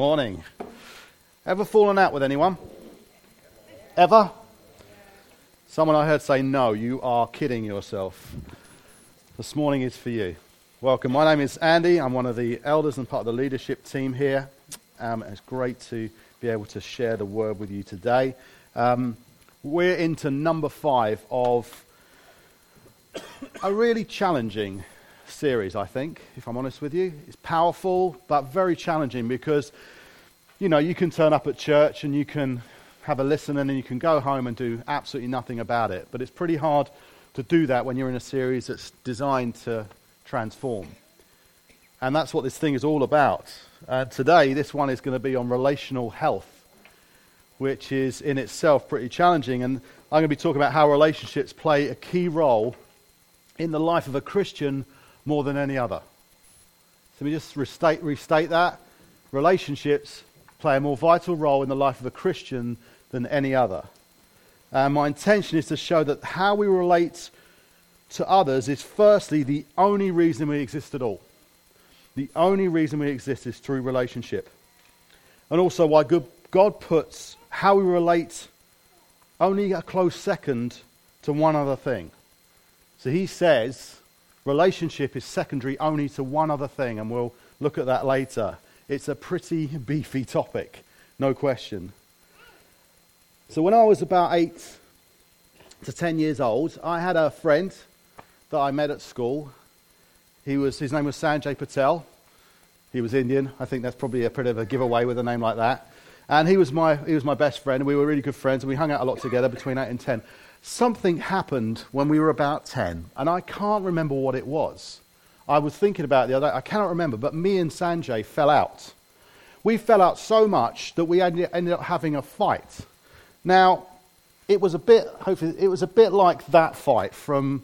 Morning. Ever fallen out with anyone? Ever? Someone I heard say, No, you are kidding yourself. This morning is for you. Welcome. My name is Andy. I'm one of the elders and part of the leadership team here. Um, it's great to be able to share the word with you today. Um, we're into number five of a really challenging series, I think, if I'm honest with you. It's powerful, but very challenging because, you know, you can turn up at church and you can have a listen and then you can go home and do absolutely nothing about it. But it's pretty hard to do that when you're in a series that's designed to transform. And that's what this thing is all about. Uh, today, this one is going to be on relational health, which is in itself pretty challenging. And I'm going to be talking about how relationships play a key role in the life of a Christian more than any other. So let me just restate, restate that. Relationships play a more vital role in the life of a Christian than any other. And my intention is to show that how we relate to others is firstly the only reason we exist at all. The only reason we exist is through relationship. And also why God puts how we relate only a close second to one other thing. So he says relationship is secondary only to one other thing, and we'll look at that later. It's a pretty beefy topic, no question. So, when I was about eight to ten years old, I had a friend that I met at school. He was, his name was Sanjay Patel. He was Indian. I think that's probably a bit of a giveaway with a name like that. And he was, my, he was my best friend, we were really good friends, and we hung out a lot together between 8 and 10 something happened when we were about 10, and I can't remember what it was. I was thinking about the other day, I cannot remember, but me and Sanjay fell out. We fell out so much that we ended up having a fight. Now, it was a bit, hopefully, it was a bit like that fight from,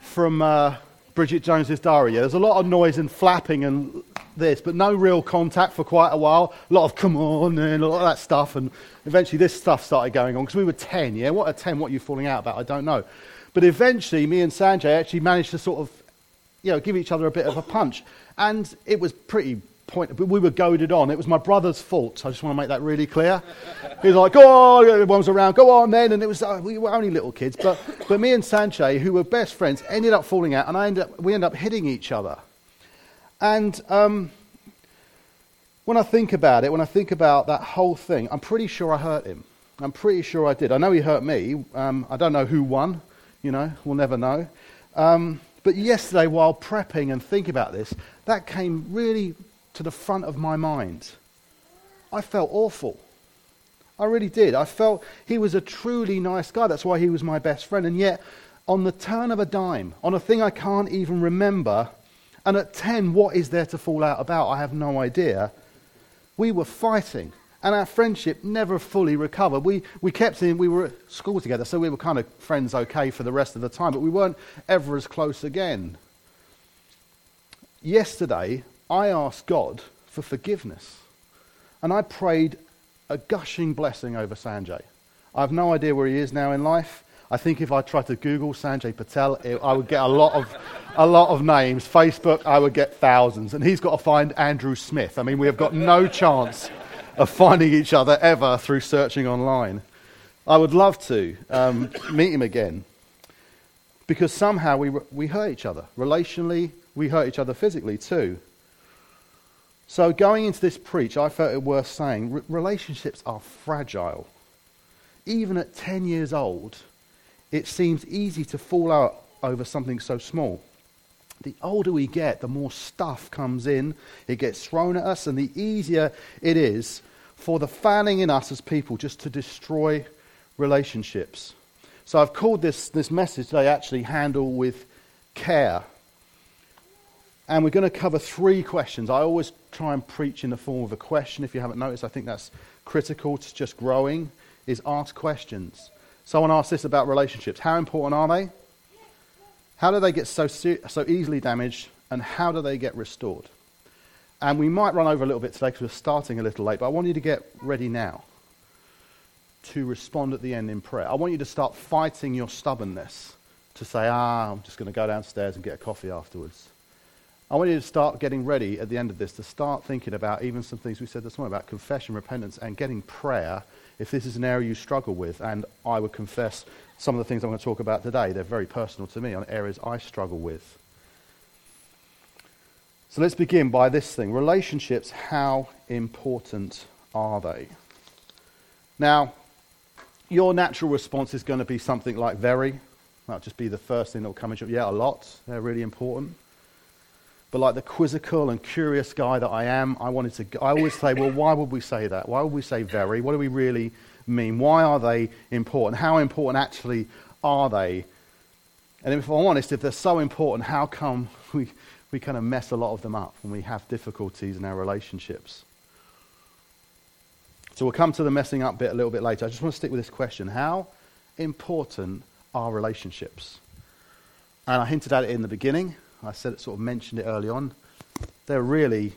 from uh, Bridget Jones's Diary. Yeah, there's a lot of noise and flapping and this, but no real contact for quite a while. A lot of come on and a lot of that stuff. And eventually this stuff started going on because we were 10, yeah? What a 10, what are you falling out about? I don't know. But eventually me and Sanjay actually managed to sort of, you know, give each other a bit of a punch. And it was pretty point, but we were goaded on. It was my brother's fault. I just want to make that really clear. He was like, go on, everyone was around, go on then. And it was, uh, we were only little kids. But, but me and Sanjay, who were best friends, ended up falling out and I ended up, we ended up hitting each other. And um, when I think about it, when I think about that whole thing, I'm pretty sure I hurt him. I'm pretty sure I did. I know he hurt me. Um, I don't know who won. You know, we'll never know. Um, but yesterday, while prepping and thinking about this, that came really to the front of my mind. I felt awful. I really did. I felt he was a truly nice guy. That's why he was my best friend. And yet, on the turn of a dime, on a thing I can't even remember, and at 10, what is there to fall out about? I have no idea. We were fighting, and our friendship never fully recovered. We, we kept in, we were at school together, so we were kind of friends okay for the rest of the time, but we weren't ever as close again. Yesterday, I asked God for forgiveness, and I prayed a gushing blessing over Sanjay. I have no idea where he is now in life. I think if I tried to Google Sanjay Patel, it, I would get a lot of a lot of names. Facebook, I would get thousands. And he's got to find Andrew Smith. I mean, we have got no chance of finding each other ever through searching online. I would love to um, meet him again because somehow we, we hurt each other. Relationally, we hurt each other physically too. So, going into this preach, I felt it worth saying relationships are fragile. Even at 10 years old, it seems easy to fall out over something so small. The older we get, the more stuff comes in, it gets thrown at us, and the easier it is for the fanning in us as people just to destroy relationships. So I've called this, this message today actually Handle with Care. And we're going to cover three questions. I always try and preach in the form of a question. If you haven't noticed, I think that's critical to just growing, is ask questions. Someone asked this about relationships. How important are they? How do they get so, so easily damaged, and how do they get restored? And we might run over a little bit today because we're starting a little late, but I want you to get ready now to respond at the end in prayer. I want you to start fighting your stubbornness to say, ah, I'm just going to go downstairs and get a coffee afterwards. I want you to start getting ready at the end of this to start thinking about even some things we said this morning about confession, repentance, and getting prayer if this is an area you struggle with. And I would confess some of the things I'm going to talk about today, they're very personal to me on areas I struggle with. So let's begin by this thing relationships, how important are they? Now, your natural response is going to be something like very. That'll just be the first thing that will come into Yeah, a lot. They're really important. But like the quizzical and curious guy that I am, I wanted to. I always say, well, why would we say that? Why would we say very? What do we really mean? Why are they important? How important actually are they? And if I'm honest, if they're so important, how come we, we kind of mess a lot of them up when we have difficulties in our relationships? So we'll come to the messing up bit a little bit later. I just want to stick with this question How important are relationships? And I hinted at it in the beginning. I said it, sort of mentioned it early on. They're really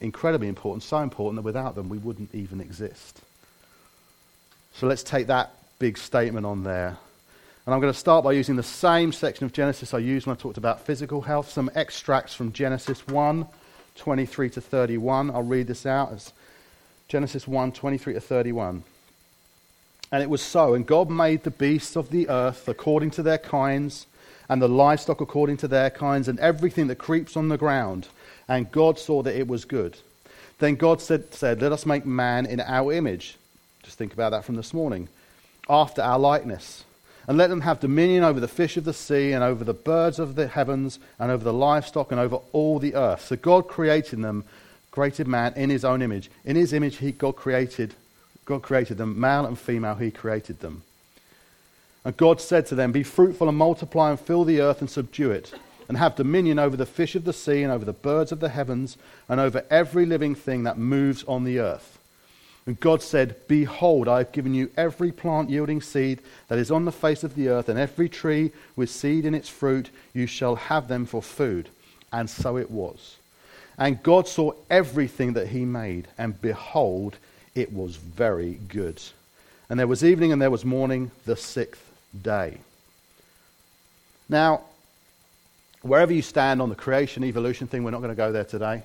incredibly important, so important that without them we wouldn't even exist. So let's take that big statement on there. And I'm going to start by using the same section of Genesis I used when I talked about physical health, some extracts from Genesis 1 23 to 31. I'll read this out as Genesis 1 23 to 31. And it was so, and God made the beasts of the earth according to their kinds and the livestock according to their kinds, and everything that creeps on the ground. And God saw that it was good. Then God said, said, Let us make man in our image. Just think about that from this morning. After our likeness. And let them have dominion over the fish of the sea, and over the birds of the heavens, and over the livestock, and over all the earth. So God created them, created man in his own image. In his image, he, God created God created them, male and female, he created them. And God said to them, Be fruitful and multiply and fill the earth and subdue it, and have dominion over the fish of the sea and over the birds of the heavens and over every living thing that moves on the earth. And God said, Behold, I have given you every plant yielding seed that is on the face of the earth, and every tree with seed in its fruit, you shall have them for food. And so it was. And God saw everything that he made, and behold, it was very good. And there was evening and there was morning, the sixth day. Now, wherever you stand on the creation evolution thing, we're not going to go there today.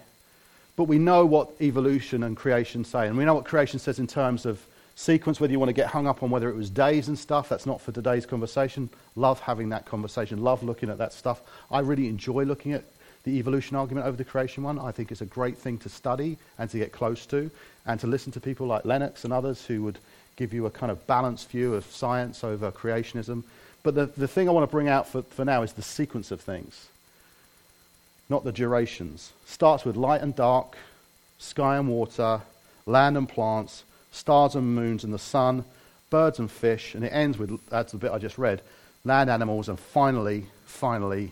But we know what evolution and creation say. And we know what creation says in terms of sequence, whether you want to get hung up on whether it was days and stuff. That's not for today's conversation. Love having that conversation. Love looking at that stuff. I really enjoy looking at the evolution argument over the creation one. I think it's a great thing to study and to get close to and to listen to people like Lennox and others who would give you a kind of balanced view of science over creationism. But the, the thing I want to bring out for, for now is the sequence of things, not the durations. Starts with light and dark, sky and water, land and plants, stars and moons and the sun, birds and fish, and it ends with, that's the bit I just read, land animals, and finally, finally,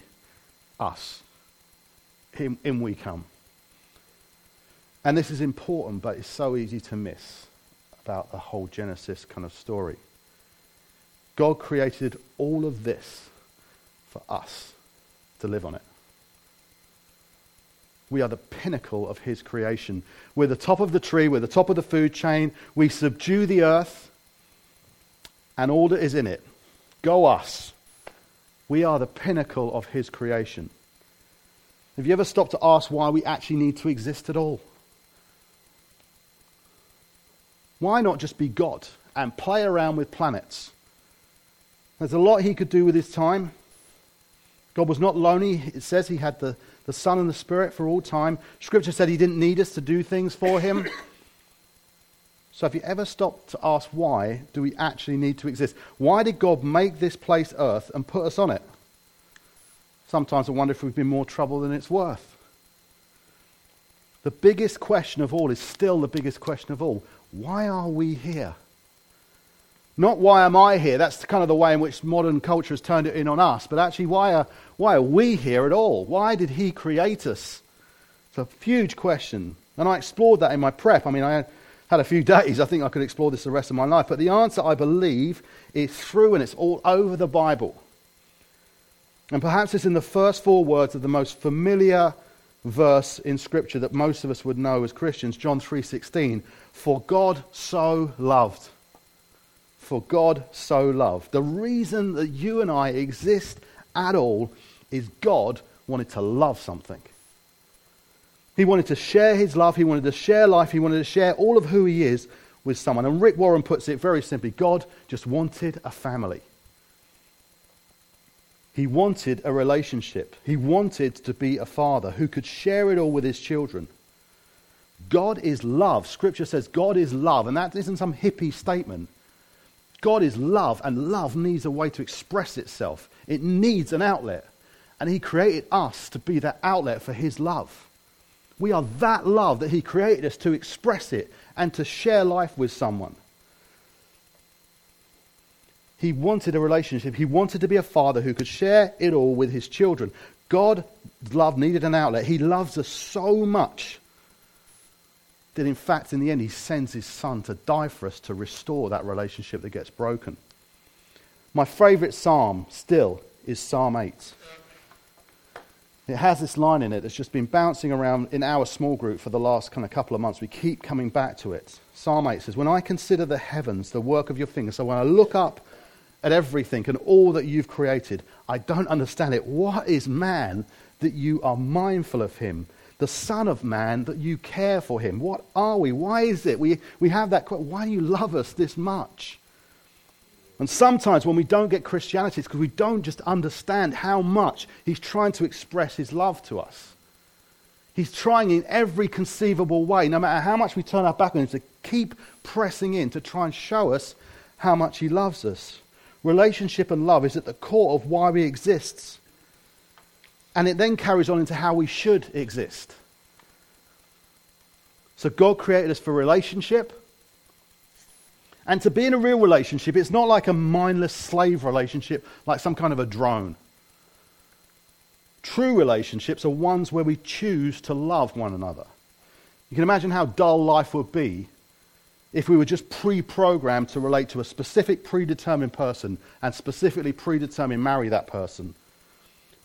us. In, in we come. And this is important, but it's so easy to miss about the whole Genesis kind of story. God created all of this for us to live on it. We are the pinnacle of his creation. We're the top of the tree, we're the top of the food chain. We subdue the earth and all that is in it. Go us. We are the pinnacle of his creation. Have you ever stopped to ask why we actually need to exist at all? Why not just be God and play around with planets? There's a lot he could do with his time. God was not lonely. It says he had the, the Son and the Spirit for all time. Scripture said he didn't need us to do things for him. so, have you ever stopped to ask why do we actually need to exist? Why did God make this place, earth, and put us on it? Sometimes I wonder if we've been more trouble than it's worth. The biggest question of all is still the biggest question of all why are we here? Not why am I here? That's kind of the way in which modern culture has turned it in on us. But actually, why are, why are we here at all? Why did He create us? It's a huge question. And I explored that in my prep. I mean, I had a few days. I think I could explore this the rest of my life. But the answer, I believe, is through and it's all over the Bible. And perhaps it's in the first four words of the most familiar verse in Scripture that most of us would know as Christians, John 3:16. For God so loved. For God so loved. The reason that you and I exist at all is God wanted to love something. He wanted to share his love, he wanted to share life, he wanted to share all of who he is with someone. And Rick Warren puts it very simply God just wanted a family. He wanted a relationship. He wanted to be a father who could share it all with his children. God is love. Scripture says God is love, and that isn't some hippie statement. God is love, and love needs a way to express itself. It needs an outlet. And He created us to be that outlet for His love. We are that love that He created us to express it and to share life with someone. He wanted a relationship. He wanted to be a father who could share it all with his children. God's love needed an outlet. He loves us so much that, in fact, in the end, he sends his son to die for us to restore that relationship that gets broken. My favorite psalm still is Psalm 8. It has this line in it that's just been bouncing around in our small group for the last kind of couple of months. We keep coming back to it. Psalm 8 says, When I consider the heavens, the work of your fingers, so when I look up at everything and all that you've created. I don't understand it. What is man that you are mindful of him? The Son of Man that you care for him. What are we? Why is it? We, we have that. Why do you love us this much? And sometimes when we don't get Christianity, it's because we don't just understand how much he's trying to express his love to us. He's trying in every conceivable way, no matter how much we turn our back on him, to keep pressing in to try and show us how much he loves us. Relationship and love is at the core of why we exist. And it then carries on into how we should exist. So God created us for relationship. And to be in a real relationship, it's not like a mindless slave relationship, like some kind of a drone. True relationships are ones where we choose to love one another. You can imagine how dull life would be if we were just pre programmed to relate to a specific predetermined person and specifically predetermined marry that person.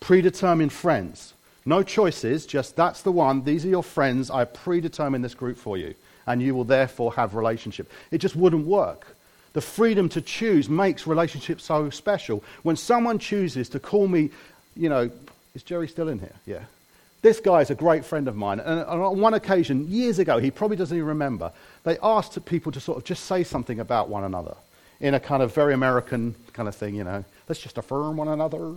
Predetermined friends. No choices, just that's the one. These are your friends. I predetermine this group for you. And you will therefore have relationship. It just wouldn't work. The freedom to choose makes relationships so special. When someone chooses to call me, you know, is Jerry still in here? Yeah. This guy is a great friend of mine. And on one occasion, years ago, he probably doesn't even remember, they asked people to sort of just say something about one another in a kind of very American kind of thing, you know. Let's just affirm one another.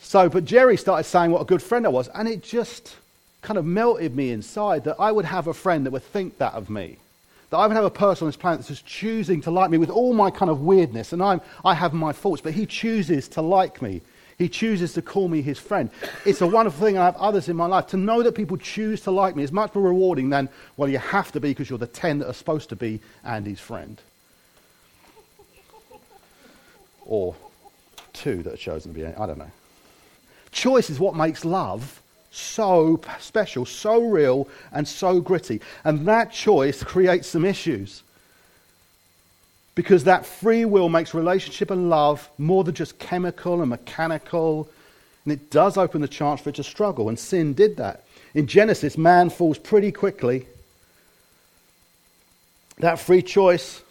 So, but Jerry started saying what a good friend I was, and it just kind of melted me inside that I would have a friend that would think that of me. That I would have a person on this planet that's just choosing to like me with all my kind of weirdness, and I'm, I have my faults, but he chooses to like me he chooses to call me his friend. It's a wonderful thing. I have others in my life. To know that people choose to like me is much more rewarding than, well, you have to be because you're the 10 that are supposed to be Andy's friend. Or two that are chosen to be, I don't know. Choice is what makes love so special, so real, and so gritty. And that choice creates some issues. Because that free will makes relationship and love more than just chemical and mechanical. And it does open the chance for it to struggle. And sin did that. In Genesis, man falls pretty quickly. That free choice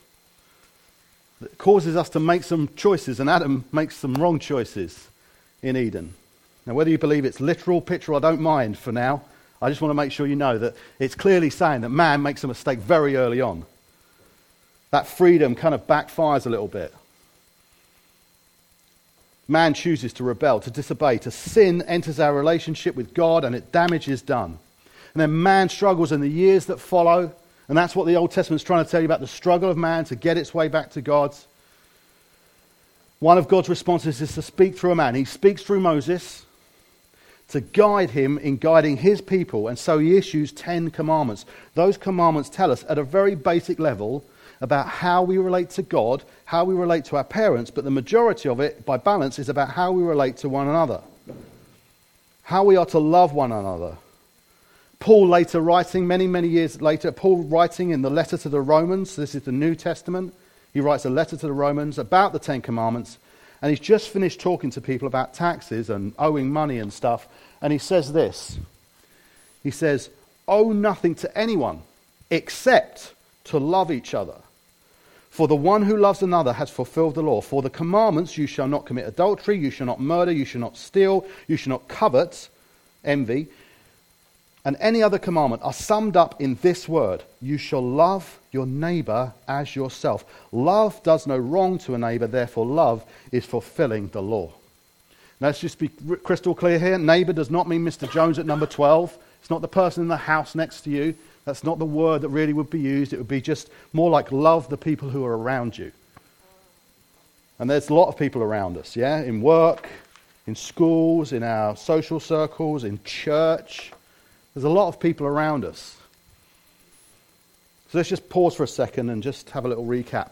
causes us to make some choices, and Adam makes some wrong choices in Eden. Now, whether you believe it's literal, picture, I don't mind for now. I just want to make sure you know that it's clearly saying that man makes a mistake very early on that freedom kind of backfires a little bit. Man chooses to rebel, to disobey, to sin enters our relationship with God, and it damage is done. And then man struggles in the years that follow, and that's what the Old Testament is trying to tell you about the struggle of man to get its way back to God. One of God's responses is to speak through a man. He speaks through Moses to guide him in guiding his people, and so he issues ten commandments. Those commandments tell us at a very basic level about how we relate to God, how we relate to our parents, but the majority of it, by balance, is about how we relate to one another. How we are to love one another. Paul later writing, many, many years later, Paul writing in the letter to the Romans, this is the New Testament, he writes a letter to the Romans about the Ten Commandments, and he's just finished talking to people about taxes and owing money and stuff, and he says this. He says, Owe nothing to anyone except to love each other. For the one who loves another has fulfilled the law. For the commandments, you shall not commit adultery, you shall not murder, you shall not steal, you shall not covet, envy, and any other commandment are summed up in this word You shall love your neighbor as yourself. Love does no wrong to a neighbor, therefore, love is fulfilling the law. Now, let's just be crystal clear here. Neighbor does not mean Mr. Jones at number 12. It's not the person in the house next to you. That's not the word that really would be used. It would be just more like love the people who are around you. And there's a lot of people around us, yeah? In work, in schools, in our social circles, in church. There's a lot of people around us. So let's just pause for a second and just have a little recap.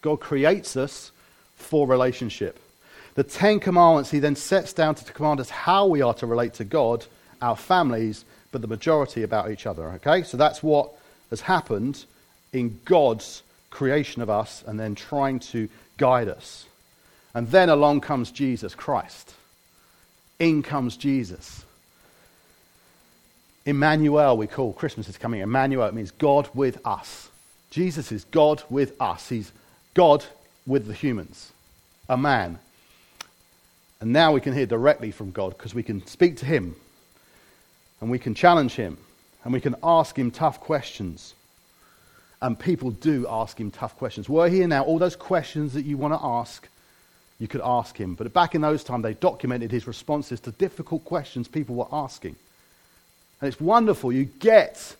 God creates us for relationship. The Ten Commandments, he then sets down to command us how we are to relate to God, our families, but the majority about each other. Okay? So that's what has happened in God's creation of us and then trying to guide us. And then along comes Jesus Christ. In comes Jesus. Emmanuel, we call Christmas is coming. Emmanuel, it means God with us. Jesus is God with us. He's God with the humans, a man. And now we can hear directly from God because we can speak to him and we can challenge him and we can ask him tough questions. And people do ask him tough questions. We're here now, all those questions that you want to ask, you could ask him. But back in those times, they documented his responses to difficult questions people were asking. And it's wonderful. You get,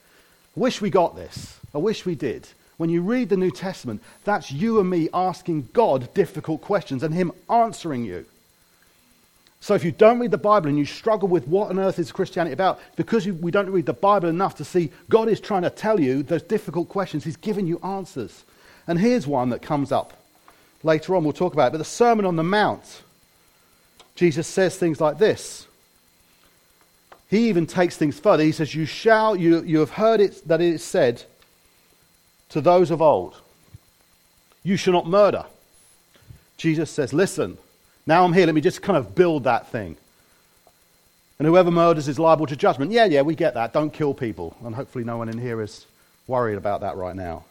I wish we got this. I wish we did. When you read the New Testament, that's you and me asking God difficult questions and Him answering you. So if you don't read the Bible and you struggle with what on earth is Christianity about, because you, we don't read the Bible enough to see God is trying to tell you those difficult questions. He's giving you answers. And here's one that comes up later on. We'll talk about it. But the Sermon on the Mount, Jesus says things like this he even takes things further. He says, You shall, you, you have heard it that it is said to those of old, You shall not murder. Jesus says, Listen, now I'm here, let me just kind of build that thing. And whoever murders is liable to judgment. Yeah, yeah, we get that. Don't kill people. And hopefully no one in here is worried about that right now.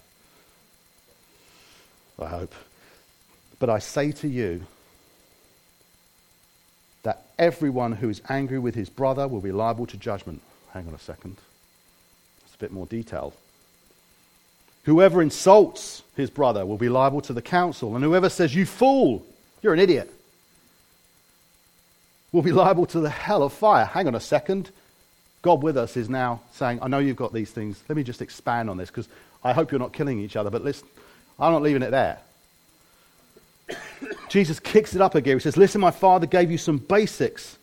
I hope. But I say to you, that everyone who is angry with his brother will be liable to judgment. Hang on a second. It's a bit more detailed. Whoever insults his brother will be liable to the council, and whoever says, You fool, you're an idiot, will be liable to the hell of fire. Hang on a second. God with us is now saying, I know you've got these things. Let me just expand on this because I hope you're not killing each other, but listen, I'm not leaving it there. Jesus kicks it up again. He says, Listen, my father gave you some basics.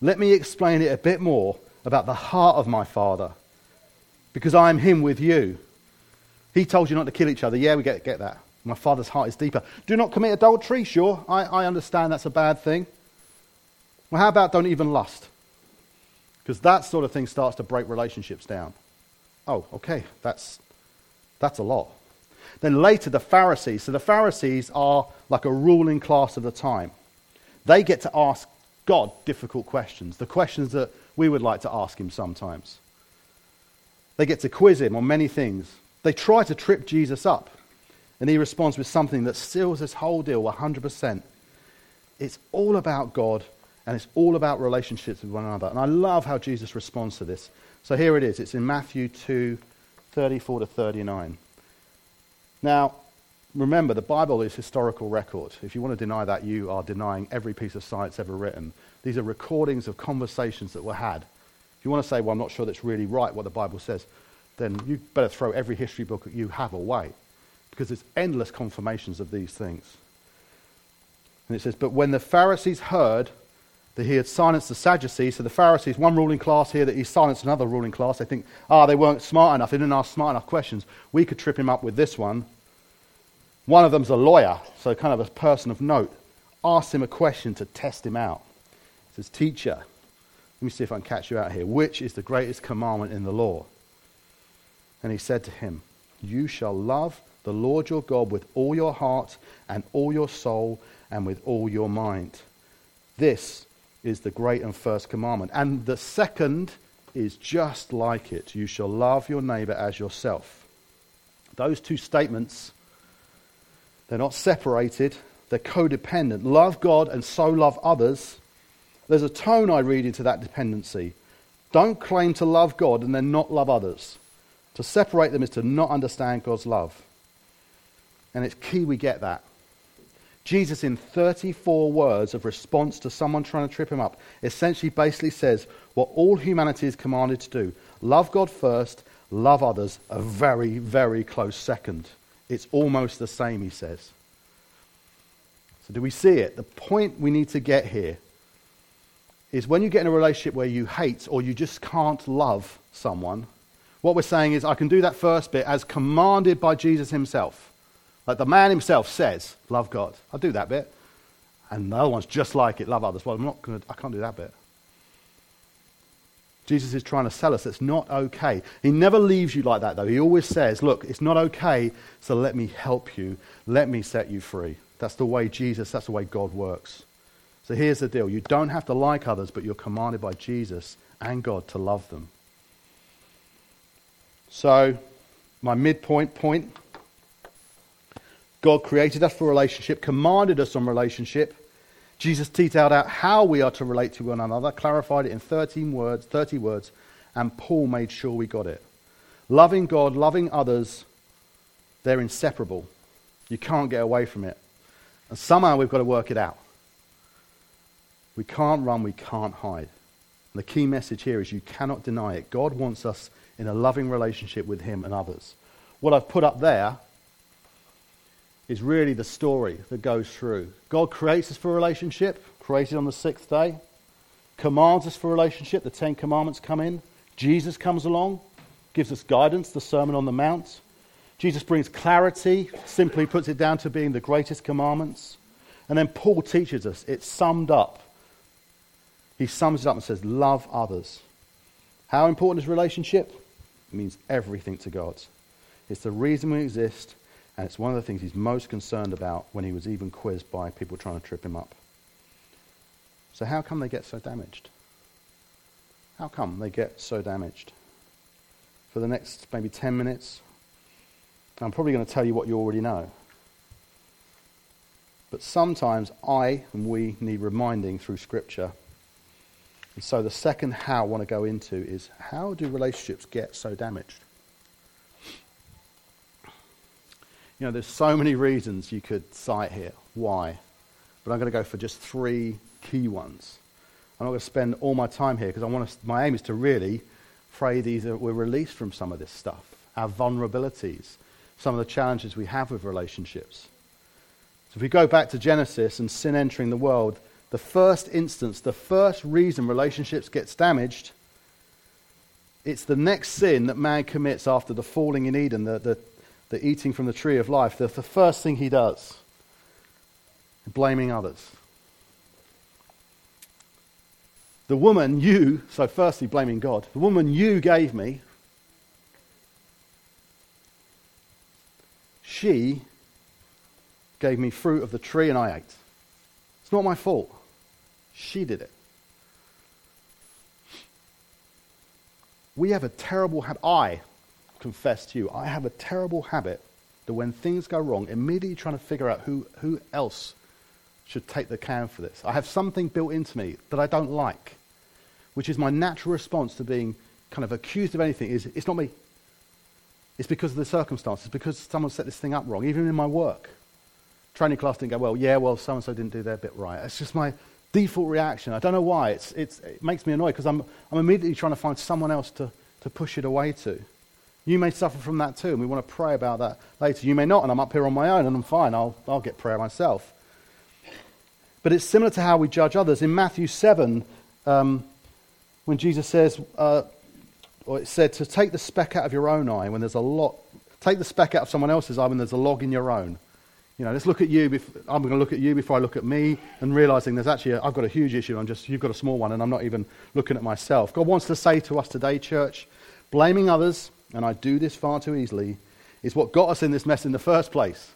Let me explain it a bit more about the heart of my father because I am him with you. He told you not to kill each other. Yeah, we get, get that. My father's heart is deeper. Do not commit adultery. Sure, I, I understand that's a bad thing. Well, how about don't even lust? Because that sort of thing starts to break relationships down. Oh, okay, that's, that's a lot. Then later, the Pharisees. So the Pharisees are like a ruling class of the time. They get to ask God difficult questions, the questions that we would like to ask him sometimes. They get to quiz him on many things. They try to trip Jesus up, and he responds with something that seals this whole deal 100%. It's all about God, and it's all about relationships with one another. And I love how Jesus responds to this. So here it is. It's in Matthew 2 34 to 39. Now, remember, the Bible is historical record. If you want to deny that, you are denying every piece of science ever written. These are recordings of conversations that were had. If you want to say, well, I'm not sure that's really right what the Bible says, then you better throw every history book you have away because there's endless confirmations of these things. And it says, But when the Pharisees heard that he had silenced the Sadducees, so the Pharisees, one ruling class here, that he silenced another ruling class, they think, ah, they weren't smart enough, they didn't ask smart enough questions. We could trip him up with this one. One of them's a lawyer, so kind of a person of note. Asked him a question to test him out. He says, Teacher, let me see if I can catch you out here. Which is the greatest commandment in the law? And he said to him, You shall love the Lord your God with all your heart and all your soul and with all your mind. This is the great and first commandment. And the second is just like it. You shall love your neighbor as yourself. Those two statements, they're not separated, they're codependent. Love God and so love others. There's a tone I read into that dependency. Don't claim to love God and then not love others. To separate them is to not understand God's love. And it's key we get that. Jesus, in 34 words of response to someone trying to trip him up, essentially basically says what all humanity is commanded to do love God first, love others a very, very close second. It's almost the same, he says. So, do we see it? The point we need to get here is when you get in a relationship where you hate or you just can't love someone, what we're saying is, I can do that first bit as commanded by Jesus himself. Like the man himself says, love God. I'll do that bit. And the other one's just like it, love others. Well, I'm not to, I can't do that bit. Jesus is trying to sell us it's not okay. He never leaves you like that, though. He always says, Look, it's not okay, so let me help you. Let me set you free. That's the way Jesus, that's the way God works. So here's the deal you don't have to like others, but you're commanded by Jesus and God to love them. So, my midpoint point God created us for relationship, commanded us on relationship. Jesus detailed out how we are to relate to one another, clarified it in 13 words, 30 words, and Paul made sure we got it. Loving God, loving others, they're inseparable. You can't get away from it. And somehow we've got to work it out. We can't run, we can't hide. And the key message here is you cannot deny it. God wants us in a loving relationship with Him and others. What I've put up there is really the story that goes through. God creates us for relationship, created on the sixth day, commands us for relationship, the Ten Commandments come in. Jesus comes along, gives us guidance, the Sermon on the Mount. Jesus brings clarity, simply puts it down to being the greatest commandments. And then Paul teaches us it's summed up. He sums it up and says, Love others. How important is relationship? It means everything to God. It's the reason we exist, and it's one of the things he's most concerned about when he was even quizzed by people trying to trip him up. So, how come they get so damaged? How come they get so damaged? For the next maybe 10 minutes, I'm probably going to tell you what you already know. But sometimes I and we need reminding through Scripture. And so the second how I want to go into is how do relationships get so damaged? You know, there's so many reasons you could cite here why, but I'm going to go for just three key ones. I'm not going to spend all my time here because I want to, my aim is to really pray these that we're released from some of this stuff, our vulnerabilities, some of the challenges we have with relationships. So if we go back to Genesis and sin entering the world, the first instance, the first reason relationships gets damaged, it's the next sin that man commits after the falling in Eden, the, the, the eating from the tree of life. The, the first thing he does, blaming others. The woman you, so firstly blaming God, the woman you gave me She gave me fruit of the tree and I ate. It's not my fault. She did it. We have a terrible habit. I confess to you, I have a terrible habit that when things go wrong, immediately trying to figure out who, who else should take the can for this. I have something built into me that I don't like, which is my natural response to being kind of accused of anything is it's not me. It's because of the circumstances, because someone set this thing up wrong, even in my work. Training class didn't go well. Yeah, well, so and so didn't do their bit right. It's just my default reaction. I don't know why. It's, it's, it makes me annoyed because I'm, I'm immediately trying to find someone else to, to push it away to. You may suffer from that too, and we want to pray about that later. You may not, and I'm up here on my own, and I'm fine. I'll, I'll get prayer myself. But it's similar to how we judge others. In Matthew 7, um, when Jesus says, uh, or it said to take the speck out of your own eye when there's a lot, take the speck out of someone else's eye when there's a log in your own. You know, let's look at you. Before, I'm going to look at you before I look at me, and realizing there's actually I've got a huge issue. I'm just you've got a small one, and I'm not even looking at myself. God wants to say to us today, church, blaming others, and I do this far too easily, is what got us in this mess in the first place.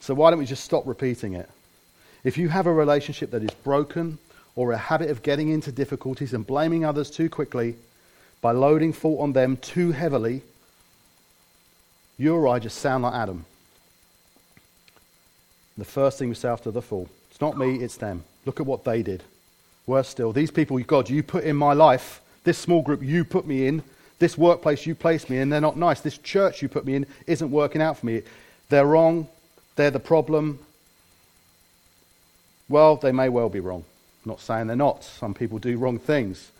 So why don't we just stop repeating it? If you have a relationship that is broken or a habit of getting into difficulties and blaming others too quickly by loading fault on them too heavily, you or I just sound like Adam. The first thing we say after the fall it's not me, it's them. Look at what they did. Worse still, these people, God, you put in my life, this small group you put me in, this workplace you placed me in, they're not nice. This church you put me in isn't working out for me. They're wrong. They're the problem. Well, they may well be wrong. I'm not saying they're not. Some people do wrong things.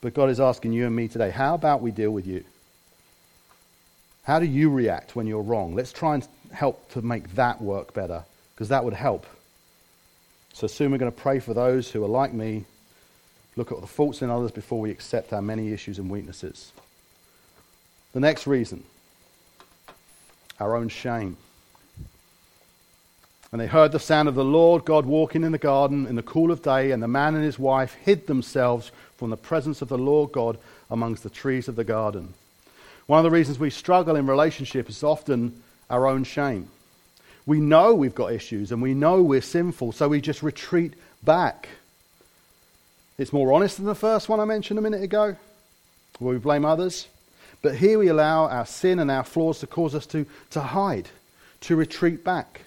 But God is asking you and me today, how about we deal with you? How do you react when you're wrong? Let's try and help to make that work better, because that would help. So soon we're going to pray for those who are like me, look at the faults in others before we accept our many issues and weaknesses. The next reason our own shame. And they heard the sound of the Lord God walking in the garden in the cool of day, and the man and his wife hid themselves from the presence of the Lord God amongst the trees of the garden. One of the reasons we struggle in relationship is often our own shame. We know we've got issues and we know we're sinful, so we just retreat back. It's more honest than the first one I mentioned a minute ago, where we blame others. But here we allow our sin and our flaws to cause us to, to hide, to retreat back.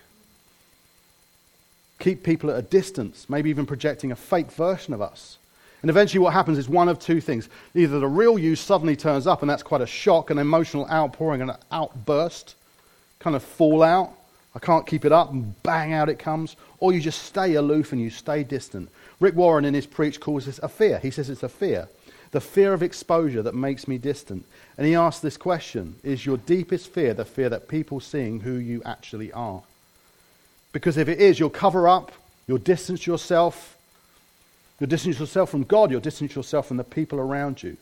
Keep people at a distance, maybe even projecting a fake version of us. And eventually, what happens is one of two things. Either the real you suddenly turns up, and that's quite a shock, an emotional outpouring, an outburst, kind of fallout. I can't keep it up, and bang, out it comes. Or you just stay aloof and you stay distant. Rick Warren, in his preach, calls this a fear. He says it's a fear. The fear of exposure that makes me distant. And he asks this question Is your deepest fear the fear that people seeing who you actually are? Because if it is, you'll cover up, you'll distance yourself, You'll distance yourself from God, you'll distance yourself from the people around you.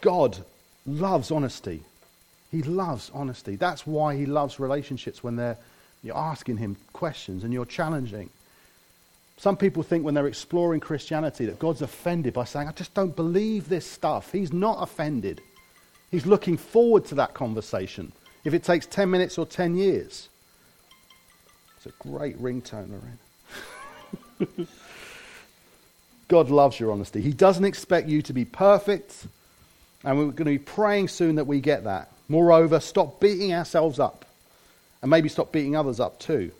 God loves honesty. He loves honesty. That's why he loves relationships when they're, you're asking him questions and you're challenging. Some people think when they're exploring Christianity that God's offended by saying, I just don't believe this stuff. He's not offended. He's looking forward to that conversation, if it takes 10 minutes or 10 years. It's a great ringtone, Lorraine. God loves your honesty. He doesn't expect you to be perfect, and we're going to be praying soon that we get that. Moreover, stop beating ourselves up, and maybe stop beating others up too.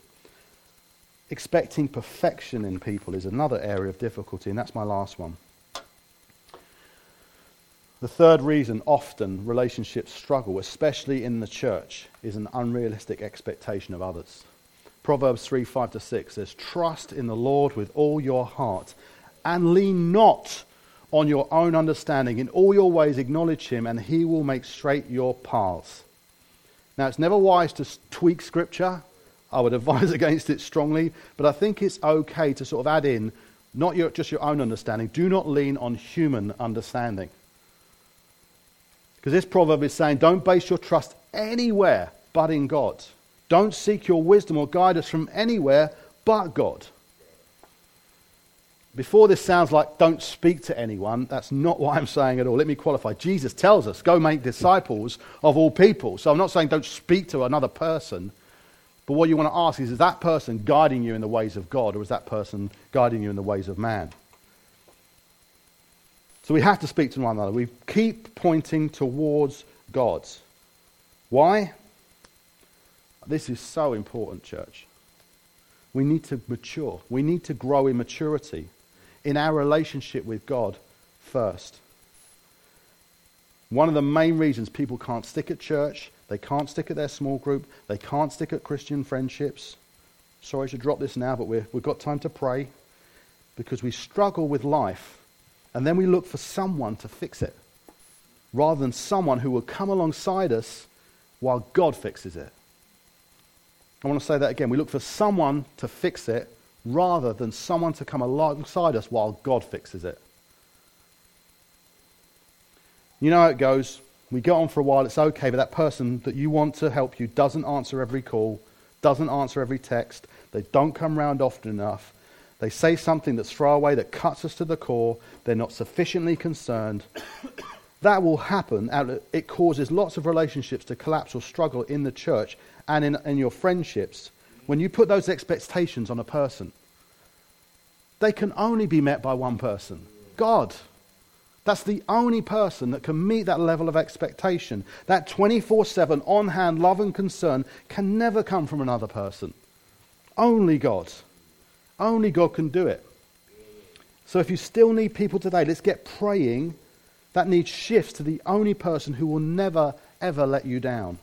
Expecting perfection in people is another area of difficulty, and that's my last one. The third reason often relationships struggle, especially in the church, is an unrealistic expectation of others. Proverbs 3 5 to 6 says, Trust in the Lord with all your heart and lean not on your own understanding. In all your ways, acknowledge him, and he will make straight your paths. Now, it's never wise to tweak scripture. I would advise against it strongly, but I think it's okay to sort of add in not your, just your own understanding. Do not lean on human understanding. Because this proverb is saying, don't base your trust anywhere but in God. Don't seek your wisdom or guidance from anywhere but God. Before this sounds like don't speak to anyone, that's not what I'm saying at all. Let me qualify. Jesus tells us, go make disciples of all people. So I'm not saying don't speak to another person. But what you want to ask is, is that person guiding you in the ways of God, or is that person guiding you in the ways of man? So we have to speak to one another. We keep pointing towards God. Why? This is so important, church. We need to mature. We need to grow in maturity in our relationship with God first. One of the main reasons people can't stick at church, they can't stick at their small group, they can't stick at Christian friendships. Sorry to drop this now, but we have got time to pray because we struggle with life and then we look for someone to fix it rather than someone who will come alongside us while God fixes it. I want to say that again. We look for someone to fix it rather than someone to come alongside us while God fixes it. You know how it goes. We go on for a while, it's okay, but that person that you want to help you doesn't answer every call, doesn't answer every text, they don't come round often enough. They say something that's throwaway that cuts us to the core, they're not sufficiently concerned. that will happen. It causes lots of relationships to collapse or struggle in the church and in, in your friendships when you put those expectations on a person, they can only be met by one person God. That's the only person that can meet that level of expectation. That 24 7 on hand love and concern can never come from another person. Only God. Only God can do it. So if you still need people today, let's get praying. That need shifts to the only person who will never, ever let you down.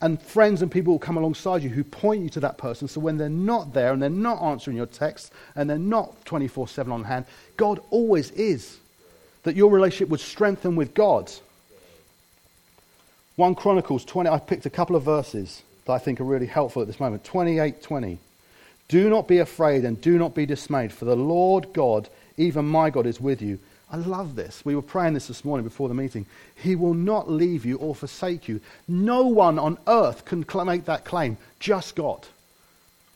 And friends and people will come alongside you who point you to that person. So when they're not there and they're not answering your texts and they're not 24 7 on hand, God always is. That your relationship would strengthen with God. 1 Chronicles 20, I picked a couple of verses that I think are really helpful at this moment. 28 20. Do not be afraid and do not be dismayed, for the Lord God, even my God, is with you. I love this. We were praying this this morning before the meeting. He will not leave you or forsake you. No one on earth can make that claim, just God.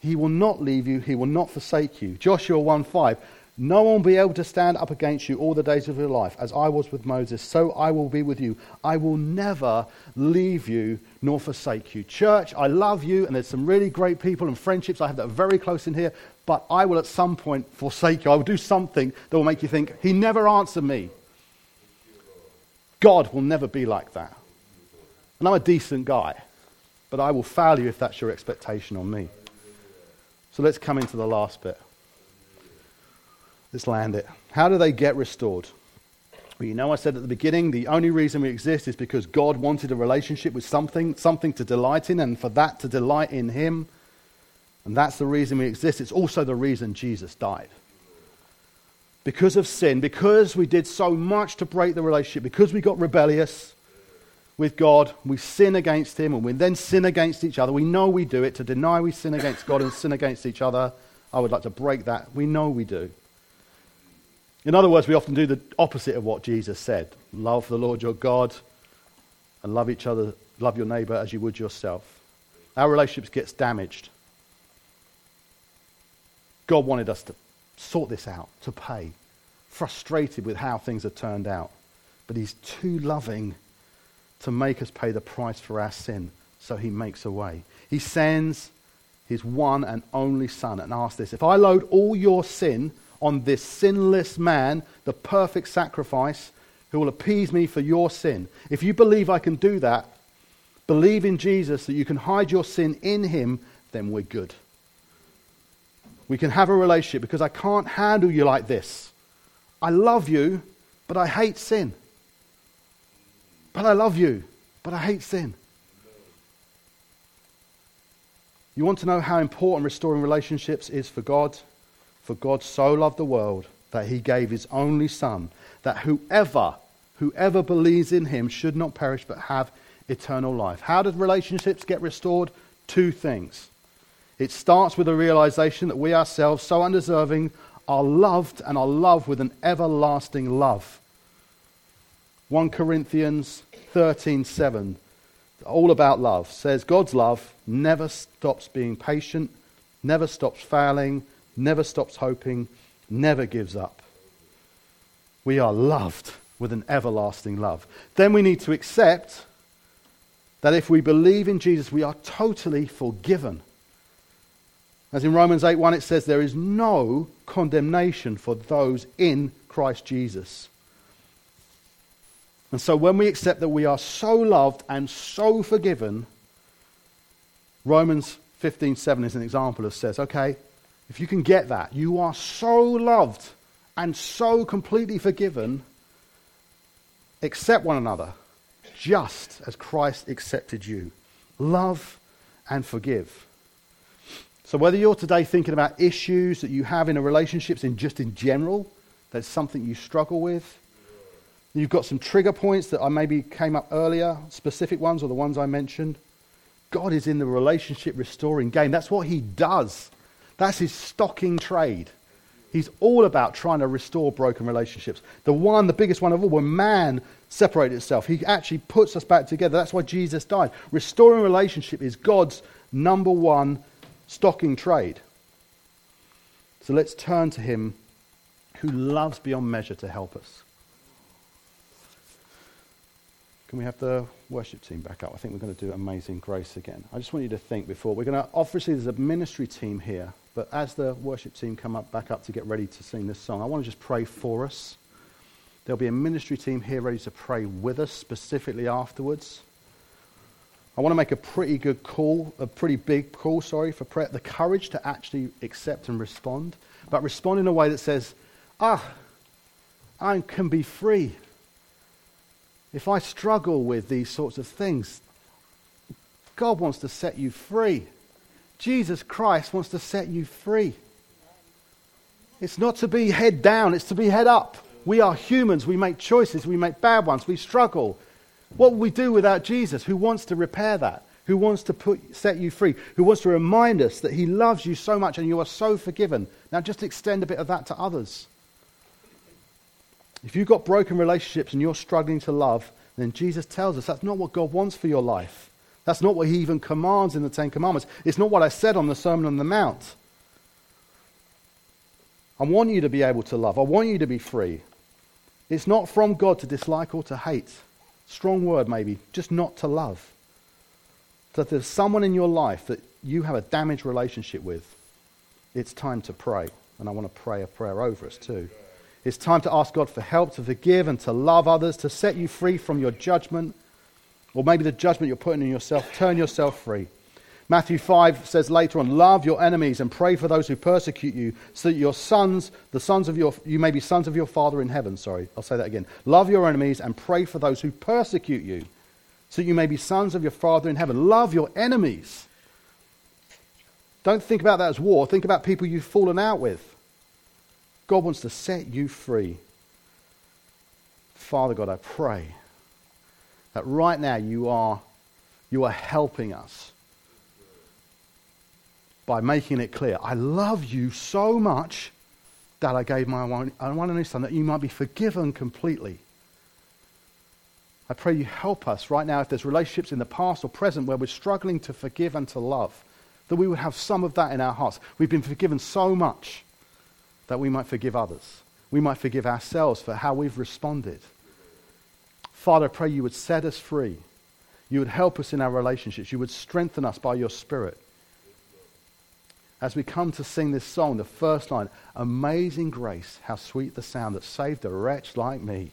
He will not leave you, he will not forsake you. Joshua 1 5. No one will be able to stand up against you all the days of your life. As I was with Moses, so I will be with you. I will never leave you nor forsake you. Church, I love you, and there's some really great people and friendships I have that are very close in here, but I will at some point forsake you. I will do something that will make you think, He never answered me. God will never be like that. And I'm a decent guy, but I will fail you if that's your expectation on me. So let's come into the last bit. Let's land it. How do they get restored? Well, you know, I said at the beginning, the only reason we exist is because God wanted a relationship with something, something to delight in, and for that to delight in Him. And that's the reason we exist. It's also the reason Jesus died. Because of sin, because we did so much to break the relationship, because we got rebellious with God, we sin against Him, and we then sin against each other. We know we do it to deny we sin against God and sin against each other. I would like to break that. We know we do. In other words, we often do the opposite of what Jesus said love the Lord your God and love each other, love your neighbor as you would yourself. Our relationships gets damaged. God wanted us to sort this out, to pay. Frustrated with how things have turned out. But he's too loving to make us pay the price for our sin, so he makes a way. He sends his one and only son and asks this If I load all your sin on this sinless man, the perfect sacrifice, who will appease me for your sin. If you believe I can do that, believe in Jesus that you can hide your sin in him, then we're good. We can have a relationship because I can't handle you like this. I love you, but I hate sin. But I love you, but I hate sin. You want to know how important restoring relationships is for God? For God so loved the world that he gave his only Son, that whoever, whoever believes in him should not perish but have eternal life. How do relationships get restored? Two things. It starts with a realization that we ourselves, so undeserving, are loved and are loved with an everlasting love. 1 Corinthians 13:7 all about love says God's love never stops being patient, never stops failing, never stops hoping, never gives up. We are loved with an everlasting love. Then we need to accept that if we believe in Jesus, we are totally forgiven. As in Romans 8:1 it says there is no condemnation for those in Christ Jesus. And so when we accept that we are so loved and so forgiven, Romans 15:7 is an example of says, okay, if you can get that, you are so loved and so completely forgiven, accept one another just as Christ accepted you. Love and forgive. So whether you're today thinking about issues that you have in a relationships in just in general, that's something you struggle with, you've got some trigger points that I maybe came up earlier, specific ones or the ones I mentioned. God is in the relationship restoring game. That's what he does. That's his stocking trade. He's all about trying to restore broken relationships. The one, the biggest one of all, when man separated itself, he actually puts us back together. That's why Jesus died. Restoring relationship is God's number one stocking trade. So let's turn to him who loves beyond measure to help us. Can we have the worship team back up? I think we're going to do Amazing Grace again. I just want you to think before. We're going to, obviously, there's a ministry team here. But as the worship team come up back up to get ready to sing this song, I want to just pray for us. There'll be a ministry team here ready to pray with us specifically afterwards. I want to make a pretty good call, a pretty big call, sorry, for prayer. The courage to actually accept and respond, but respond in a way that says, ah, I can be free. If I struggle with these sorts of things, God wants to set you free. Jesus Christ wants to set you free. It's not to be head down, it's to be head up. We are humans. We make choices. We make bad ones. We struggle. What will we do without Jesus? Who wants to repair that? Who wants to put, set you free? Who wants to remind us that He loves you so much and you are so forgiven? Now, just extend a bit of that to others. If you've got broken relationships and you're struggling to love, then Jesus tells us that's not what God wants for your life. That's not what He even commands in the Ten Commandments. It's not what I said on the Sermon on the Mount. I want you to be able to love. I want you to be free. It's not from God to dislike or to hate. Strong word, maybe. Just not to love. If there's someone in your life that you have a damaged relationship with, it's time to pray. And I want to pray a prayer over us too. It's time to ask God for help to forgive and to love others, to set you free from your judgment, or maybe the judgment you're putting on yourself. Turn yourself free. Matthew 5 says later on, Love your enemies and pray for those who persecute you, so that your sons, the sons of your, you may be sons of your Father in heaven. Sorry, I'll say that again. Love your enemies and pray for those who persecute you, so that you may be sons of your Father in heaven. Love your enemies. Don't think about that as war. Think about people you've fallen out with. God wants to set you free. Father God, I pray that right now you are, you are helping us by making it clear I love you so much that I gave my uh, one, and only son that you might be forgiven completely. I pray you help us right now if there's relationships in the past or present where we're struggling to forgive and to love, that we would have some of that in our hearts. We've been forgiven so much that we might forgive others. We might forgive ourselves for how we've responded. Father, I pray you would set us free. You would help us in our relationships. You would strengthen us by your Spirit as we come to sing this song, the first line Amazing grace, how sweet the sound that saved a wretch like me.